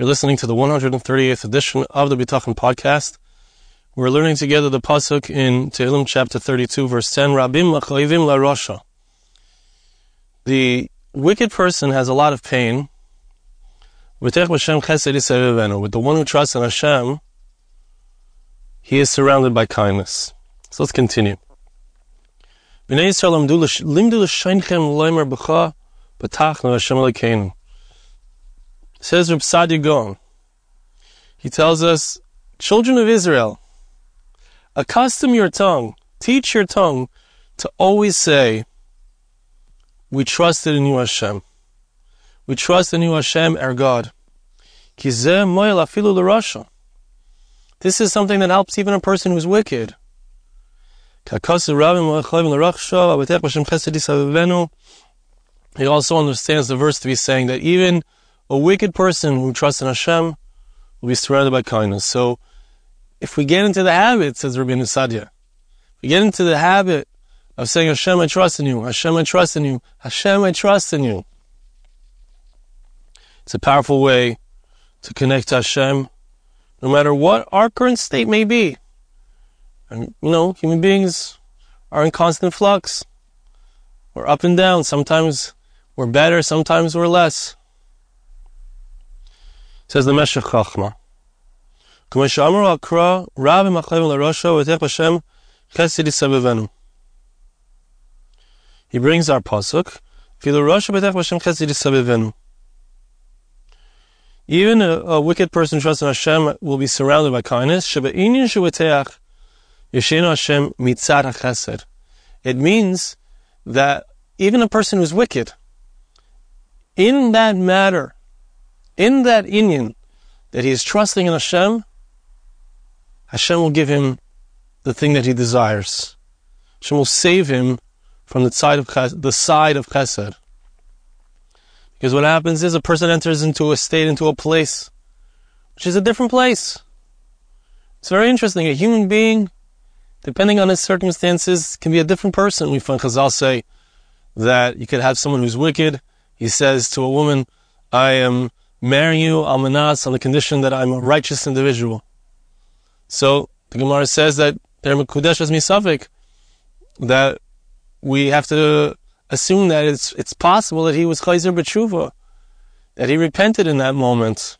You're listening to the 138th edition of the Bitachon podcast. We're learning together the pasuk in Tehillim chapter 32, verse 10. Rabim la rosha. The wicked person has a lot of pain. With the one who trusts in Hashem, he is surrounded by kindness. So let's continue. Bnei Yisrael limdu l'sheinchem loimer b'cha b'tachnu Hashem. Says Reb Saadia Gaon. He tells us, children of Israel, accustom your tongue, teach your tongue to always say, we trusted in you, Hashem. We trust in you, Hashem, our God. This is something that helps even a person who's wicked. He also understands the verse to be saying that even a wicked person who trusts in Hashem will be surrounded by kindness. So, if we get into the habit, says Rabbi Saadia, we get into the habit of saying, Hashem, I trust in you, Hashem, I trust in you, Hashem, I trust in you. It's a powerful way to connect to Hashem, no matter what our current state may be. And, you know, human beings are in constant flux. We're up and down. Sometimes we're better, sometimes we're less. Says the Meshech Chachma. He brings our pasuk. Even a, a, wicked person trusting Hashem will be surrounded by kindness. It means that even a person who's wicked, in that matter, in that inyan that he is trusting in Hashem, Hashem will give him the thing that he desires. Hashem will save him from the side of the side of chesed. Because what happens is a person enters into a state, into a place, which is a different place. It's very interesting. A human being, depending on his circumstances, can be a different person. We find Chazal say that you could have someone who's wicked. He says to a woman, I am marry you almanas on the condition that I'm a righteous individual. So the Gemara says that they're mekudesh as misafik, that we have to assume that it's it's possible that he was chayzer b'tshuva, that he repented in that moment.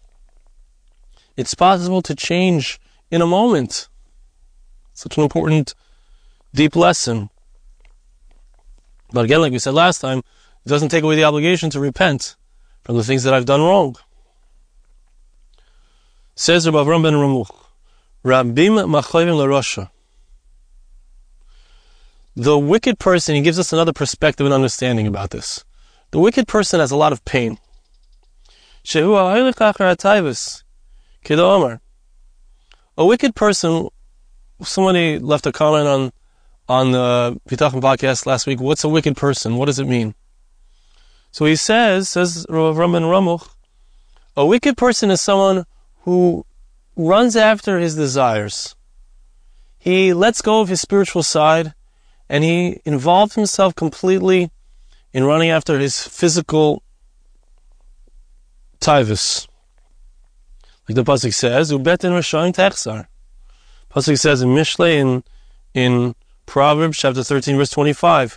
It's possible to change in a moment. Such an important, deep lesson. But again, like we said last time, it doesn't take away the obligation to repent from the things that I've done wrong. Says Rabbi Avram ben Ramuch, Rabim larosha. The wicked person, he gives us another perspective and understanding about this. The wicked person has a lot of pain. A wicked person, somebody left a comment on on the Bitachon podcast last week. What's a wicked person? What does it mean? So he says, says Rav Raman Ramuch, a wicked person is someone who runs after his desires. He lets go of his spiritual side and he involved himself completely in running after his physical tivus. Like the Pasuk says, Ubetin Rashayim Techsar. Pasuk says in Mishle in, in Proverbs chapter 13 verse 25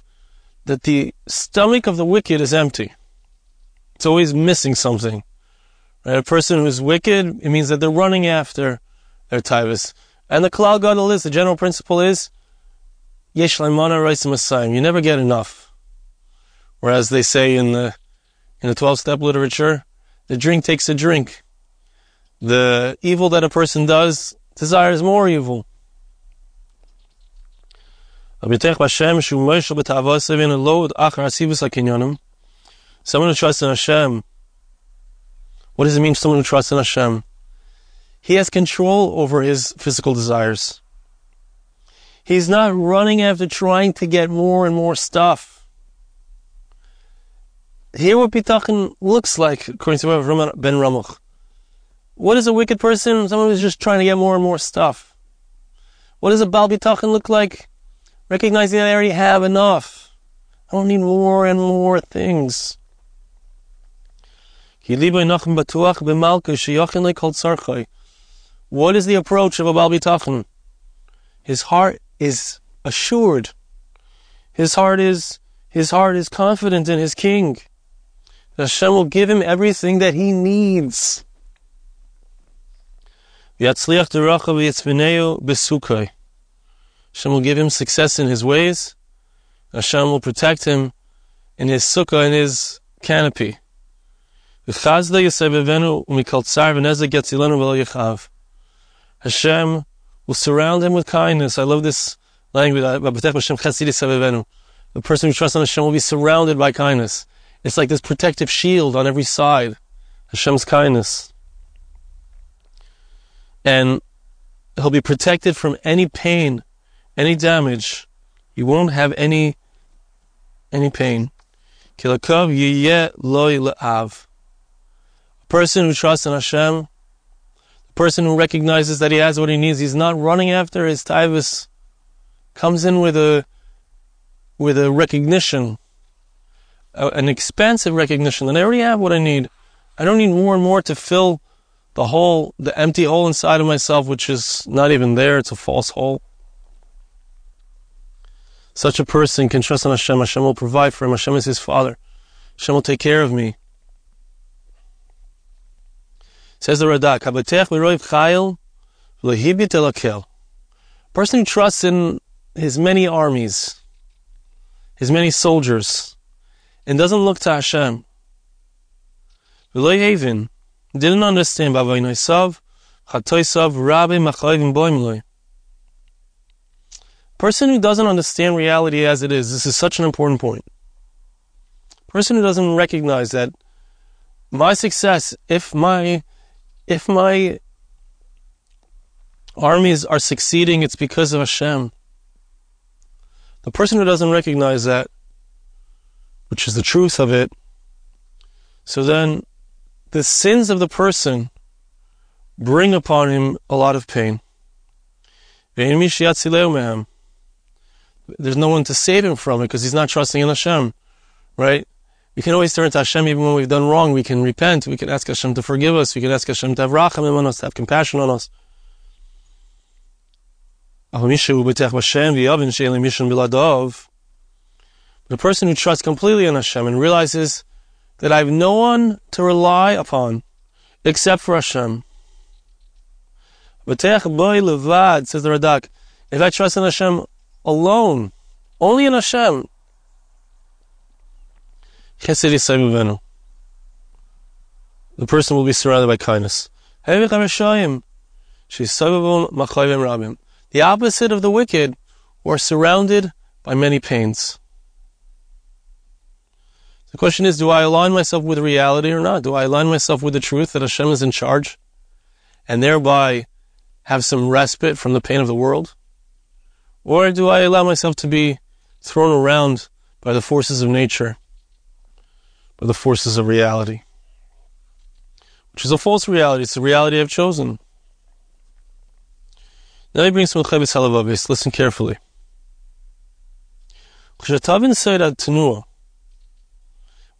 that the stomach of the wicked is empty. It's always missing something. Right? A person who is wicked, it means that they're running after their tivus. And the Kalal Gadol is, the general principle is, Yesh You never get enough. Whereas they say in the in the twelve step literature, the drink takes a drink. The evil that a person does desires more evil. Someone who trusts in Hashem what does it mean someone who trusts in Hashem? He has control over his physical desires. He's not running after trying to get more and more stuff. Here what Bitachon looks like, according to Ben Ramuch. What is a wicked person? Someone who's just trying to get more and more stuff. What does a Baal Bitachon look like? Recognizing that I already have enough. I don't need more and more things. What is the approach of a Baal Bitachon? His heart is assured. His heart is his heart is confident in his king. Hashem will give him everything that he needs. Hashem will give him success in his ways. Hashem will protect him in his sukkah, in his canopy. Hashem will surround him with kindness. I love this language. Uh, the person who trusts on Hashem will be surrounded by kindness. It's like this protective shield on every side. Hashem's kindness. And he'll be protected from any pain, any damage. He won't have any any pain. A person who trusts in Hashem, the person who recognizes that he has what he needs, he's not running after his taivas, comes in with a with a recognition an expansive recognition that I already have what I need. I don't need more and more to fill the hole, the empty hole inside of myself, which is not even there. It's a false hole. Such a person can trust in Hashem. Hashem will provide for him. Hashem is his father. Hashem will take care of me. Says the Radak, Person who trusts in his many armies, his many soldiers, and doesn't look to Hashem. V'lo didn't understand Bavaynoisav, Chatoisav, Rabbi Machayvim Boimloi. Person who doesn't understand reality as it is, this is such an important point. Person who doesn't recognize that my success, if my, if my armies are succeeding, it's because of Hashem. The person who doesn't recognize that which is the truth of it, so then the sins of the person bring upon him a lot of pain. There's no one to save him from it because he's not trusting in Hashem, right? We can always turn to Hashem even when we've done wrong. We can repent. We can ask Hashem to forgive us. We can ask Hashem to have rachamim on us, to have compassion on us. The person who trusts completely in Hashem and realizes that I have no one to rely upon except for Hashem. says the Radak, if I trust in Hashem alone, only in Hashem, the person will be surrounded by kindness. The opposite of the wicked are surrounded by many pains. The question is, do I align myself with reality or not? Do I align myself with the truth that Hashem is in charge and thereby have some respite from the pain of the world? Or do I allow myself to be thrown around by the forces of nature, by the forces of reality? Which is a false reality. It's the reality I've chosen. Now he brings some Chovos HaLevavos. Listen carefully.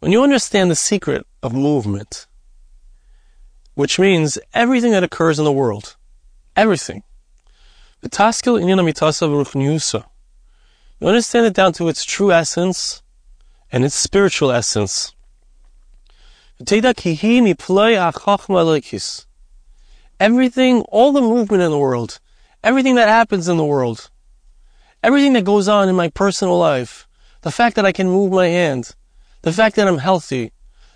When you understand the secret of movement, which means everything that occurs in the world, everything, you understand it down to its true essence and its spiritual essence. Everything, all the movement in the world, everything that happens in the world, everything that goes on in my personal life, the fact that I can move my hand, the fact that I'm healthy,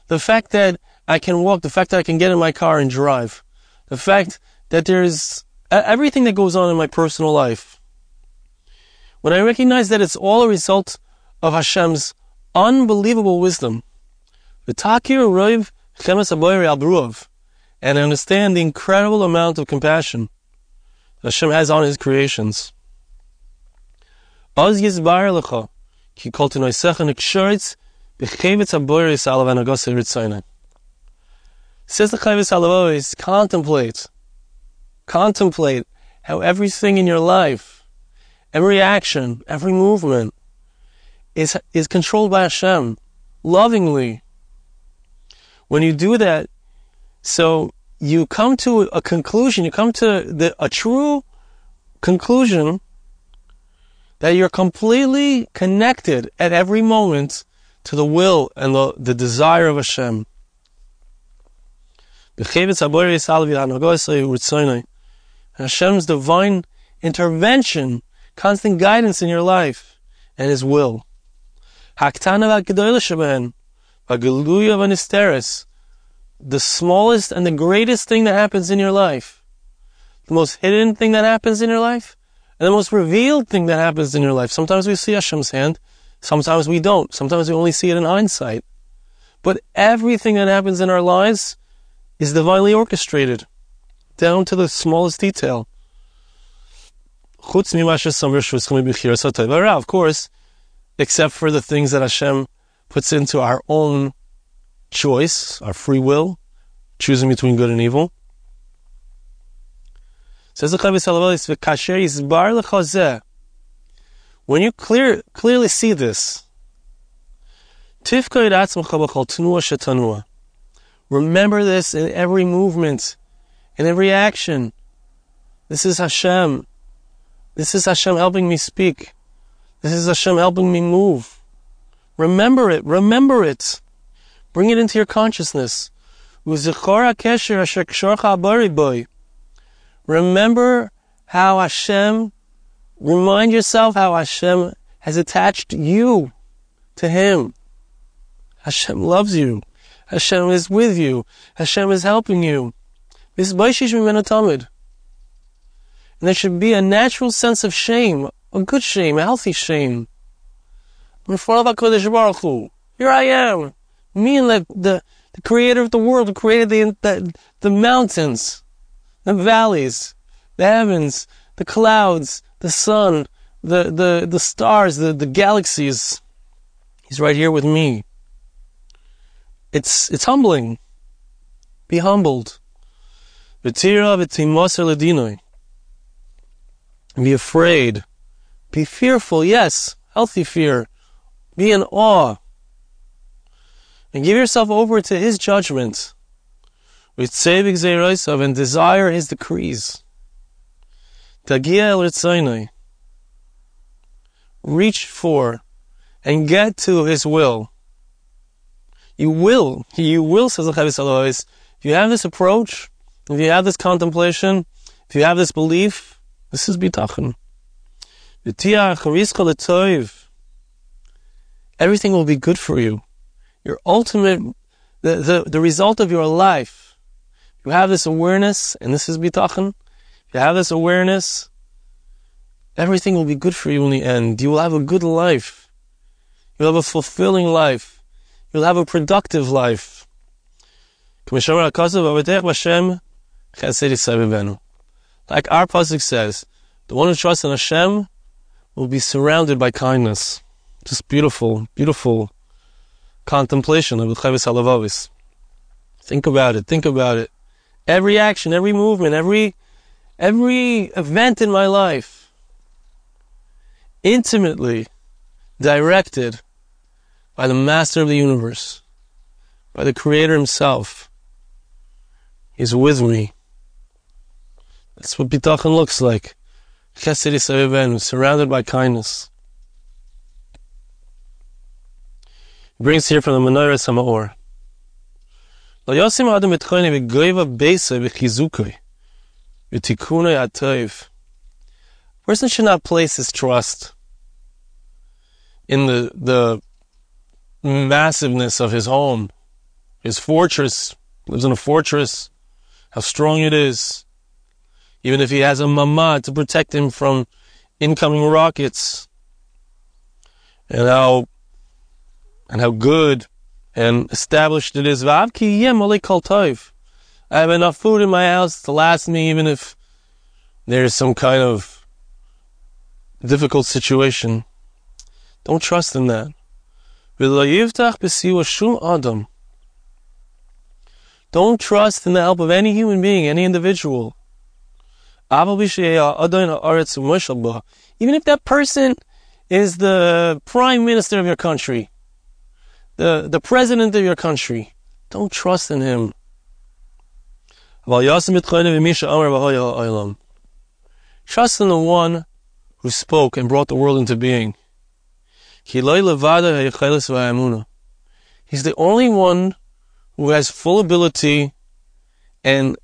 the fact that I can walk, the fact that I can get in my car and drive, the fact that there's everything that goes on in my personal life. When I recognize that it's all a result of Hashem's unbelievable wisdom, and I understand the incredible amount of compassion Hashem has on His creations. Says the Chovos HaLevavos, contemplate, contemplate how everything in your life, every action, every movement is, is controlled by Hashem, lovingly. When you do that, so you come to a conclusion, you come to the, a true conclusion that you're completely connected at every moment to the will and the, the desire of Hashem. Hashem's divine intervention, constant guidance in your life, and His will. A galuyah vanisteres, the smallest and the greatest thing that happens in your life, the most hidden thing that happens in your life, and the most revealed thing that happens in your life. Sometimes we see Hashem's hand, sometimes we don't. Sometimes we only see it in hindsight. But everything that happens in our lives is divinely orchestrated, down to the smallest detail. Of course, except for the things that Hashem puts into our own choice, our free will, choosing between good and evil. Says the when you clear, clearly see this, remember this in every movement, in every action. This is Hashem. This is Hashem helping me speak. This is Hashem helping me move. Remember it. Remember it. Bring it into your consciousness. Remember how Hashem, remind yourself how Hashem has attached you to Him. Hashem loves you. Hashem is with you. Hashem is helping you. This And there should be a natural sense of shame, a good shame, a healthy shame. Here I am. Me and the, the, the creator of the world who created the, the, the mountains the valleys, the heavens, the clouds, the sun, the, the, the stars, the, the galaxies. He's right here with me. It's, it's humbling. Be humbled. Be afraid. Be fearful, yes, healthy fear. Be in awe. And give yourself over to His judgment with zeroisav and desire his decrees. Tagia el Reach for and get to his will. You will, you will, says the Chovos if you have this approach, if you have this contemplation, if you have this belief, this is bitachon. Everything will be good for you. Your ultimate, the, the, the result of your life you have this awareness, and this is bitachon, you have this awareness, everything will be good for you in the end. You will have a good life. You'll have a fulfilling life. You'll have a productive life. Like our pasuk says, the one who trusts in Hashem will be surrounded by kindness. Just beautiful, beautiful contemplation of the Chovos HaLevavos. Think about it, think about it. Every action, every movement, every, every event in my life, intimately directed by the master of the universe, by the creator himself. He's with me. That's what bitachon looks like. Chesed surrounded by kindness. He brings here from the Menoras HaMaor. Yosim adam et v'goiva beisoi v'chizukoi v'tikunoi atoiv. Person should not place his trust in the the massiveness of his home, his fortress. Lives in a fortress. How strong it is. Even if he has a mamad to protect him from incoming rockets. And how and how good and established it is I have enough food in my house to last me even if there's some kind of difficult situation. Don't trust in that. Don't trust in the help of any human being, any individual. Even if that person is the prime minister of your country, the, the president of your country, Don't trust in him. Trust in the one who spoke and brought the world into being. He's the only one who has full ability and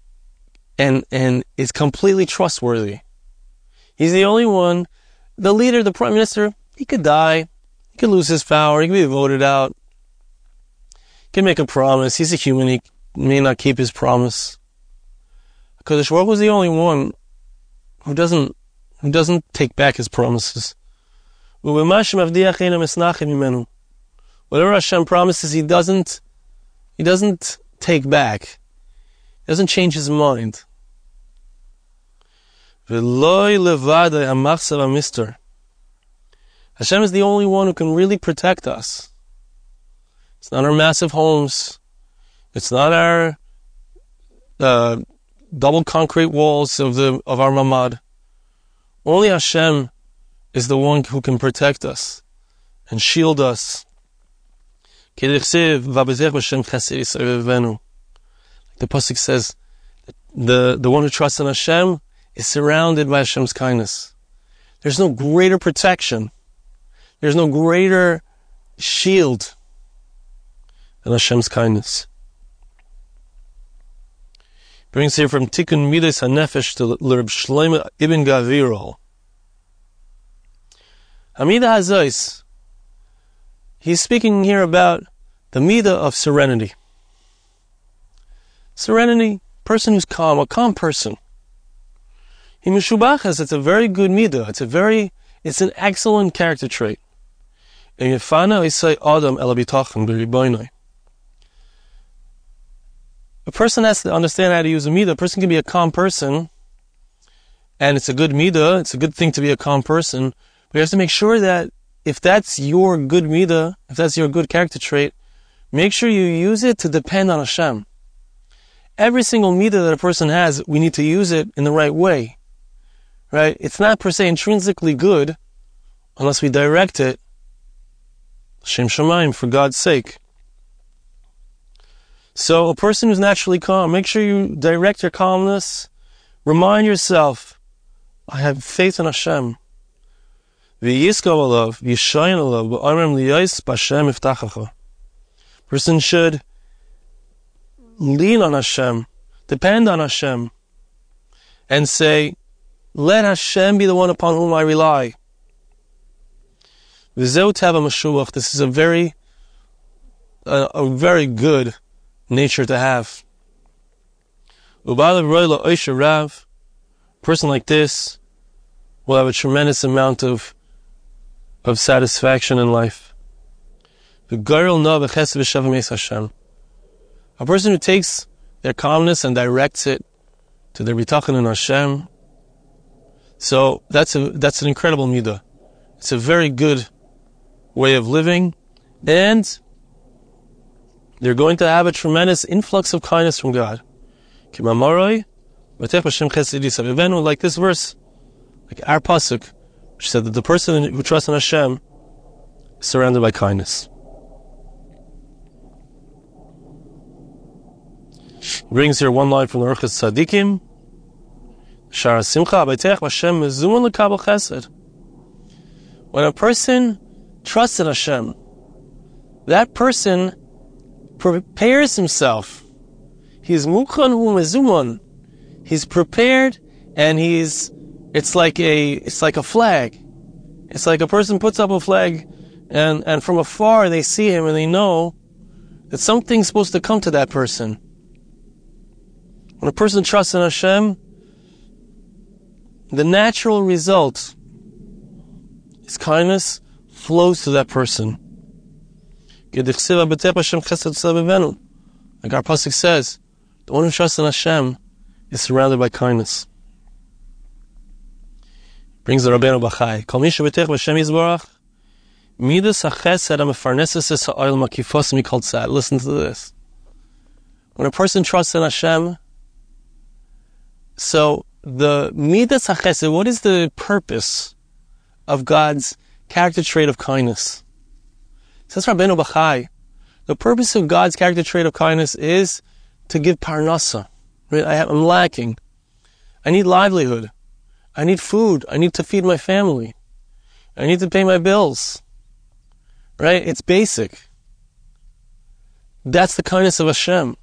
and and is completely trustworthy. He's the only one. The leader, the prime minister, he could die. He could lose his power. He could be voted out. Could make a promise. He's a human. He may not keep his promise. Because Baruch was the only one who doesn't who doesn't take back his promises. Whatever Hashem promises, he doesn't he doesn't take back. He doesn't change his mind. Hashem is the only one who can really protect us. It's not our massive homes. It's not our uh, double concrete walls of the of our mamad. Only Hashem is the one who can protect us and shield us. The pasuk says, the the one who trusts in Hashem is surrounded by Hashem's kindness. There's no greater protection. There's no greater shield than Hashem's kindness brings here from Tikkun Midas HaNefesh to Lerb Shlomo Ibn Gabirol. Hamida Hazois, he's speaking here about the Midah of serenity. Serenity, person who's calm, a calm person. He Mishubachas, it's a very good Midah. It's a very, it's an excellent character trait. And Yefana Isai Adam Elabitachim B'Riboinoi. A person has to understand how to use a midah. A person can be a calm person, and it's a good midah. It's a good thing to be a calm person. But you have to make sure that if that's your good midah, if that's your good character trait, make sure you use it to depend on Hashem. Every single midah that a person has, we need to use it in the right way. Right? It's not per se intrinsically good unless we direct it. Shem Shemaim, for God's sake. So a person who's naturally calm, make sure you direct your calmness. Remind yourself, I have faith in Hashem. Person should lean on Hashem, depend on Hashem, and say, let Hashem be the one upon whom I rely. This is a very, a, a very good nature to have. A person like this will have a tremendous amount of of satisfaction in life. A person who takes their calmness and directs it to their bitachon in Hashem. So that's a that's an incredible midah. It's a very good way of living, and they're going to have a tremendous influx of kindness from God. Like this verse, like our pasuk, which said that the person who trusts in Hashem is surrounded by kindness. Brings here one line from the Orchos Tzadikim. Shara Simcha Hashem Chesed. When a person trusts in Hashem, that person prepares himself. He's mukhan umezuman. He's prepared and he's, it's like a, it's like a flag. It's like a person puts up a flag and, and from afar they see him and they know that something's supposed to come to that person. When a person trusts in Hashem, the natural result is kindness flows to that person. Like our pasuk says, the one who trusts in Hashem is surrounded by kindness. Brings the Rabbeinu Bachai. Kol b'Hashem midas ha'chesed es makifos mikol tzad. Listen to this. When a person trusts in Hashem, so the midas ha'chesed, what is the purpose of God's character trait of kindness? Says Rabbeinu Bachai, The purpose of God's character trait of kindness is to give parnasa. Right? I I'm lacking. I need livelihood. I need food. I need to feed my family. I need to pay my bills. Right? It's basic. That's the kindness of Hashem.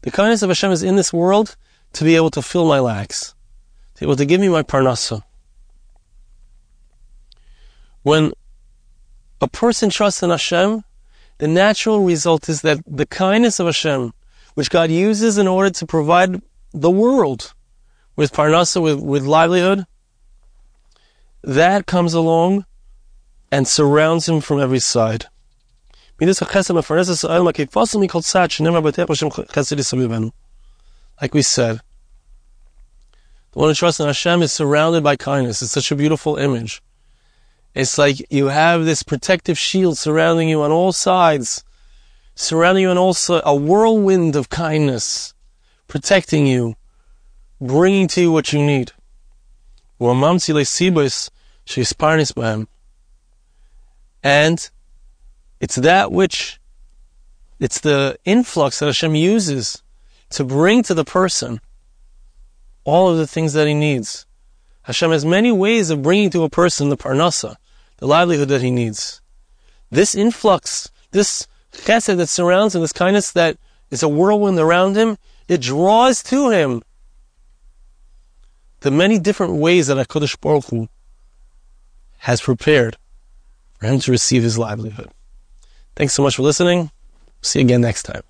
The kindness of Hashem is in this world to be able to fill my lacks, to be able to give me my parnasa. When a person trusts in Hashem, the natural result is that the kindness of Hashem, which God uses in order to provide the world with parnasa, with, with livelihood, that comes along and surrounds him from every side. Like we said, the one who trusts in Hashem is surrounded by kindness. It's such a beautiful image. It's like you have this protective shield surrounding you on all sides, surrounding you on all sides, a whirlwind of kindness, protecting you, bringing to you what you need. And it's that which, it's the influx that Hashem uses to bring to the person all of the things that he needs. Hashem has many ways of bringing to a person the parnasa, the livelihood that he needs. This influx, this chesed that surrounds him, this kindness that is a whirlwind around him, it draws to him the many different ways that HaKadosh Baruch Hu has prepared for him to receive his livelihood. Thanks so much for listening. See you again next time.